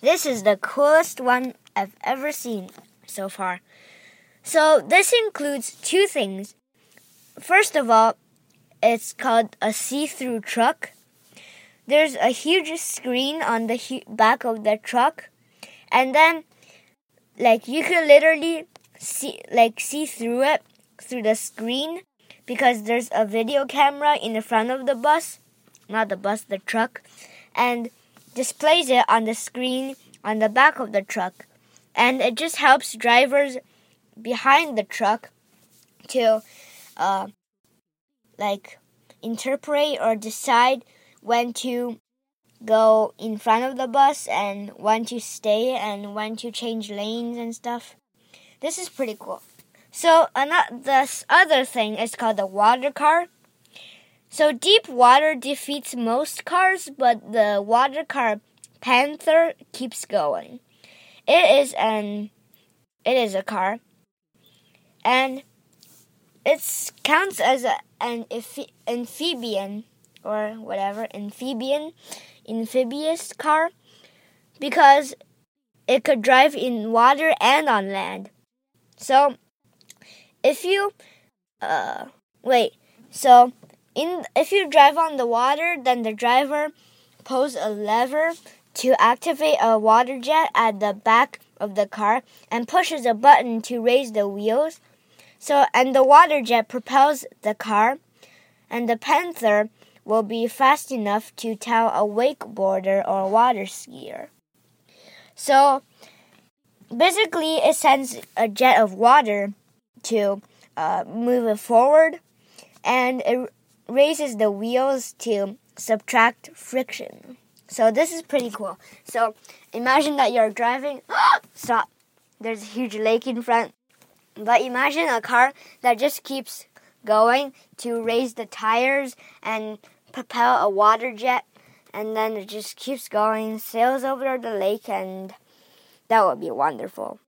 This is the coolest one I've ever seen so far. So, this includes two things. First of all, it's called a see through truck. There's a huge screen on the back of the truck, and then, like, you can literally see, like, see through it through the screen because there's a video camera in the front of the bus, not the bus, the truck, and displays it on the screen on the back of the truck. And it just helps drivers behind the truck to, uh, like, interpret or decide when to go in front of the bus and when to stay and when to change lanes and stuff. This is pretty cool. So another this other thing is called the water car. So deep water defeats most cars, but the water car Panther keeps going. It is an it is a car, and it counts as a, an amphibian or whatever amphibian amphibious car because it could drive in water and on land. So if you uh wait, so in if you drive on the water, then the driver pulls a lever to activate a water jet at the back of the car and pushes a button to raise the wheels. So and the water jet propels the car and the panther will be fast enough to tow a wakeboarder or water skier. So basically it sends a jet of water to uh, move it forward, and it raises the wheels to subtract friction. So this is pretty cool. So imagine that you're driving. Stop. There's a huge lake in front. But imagine a car that just keeps going to raise the tires and propel a water jet, and then it just keeps going, sails over the lake, and that would be wonderful.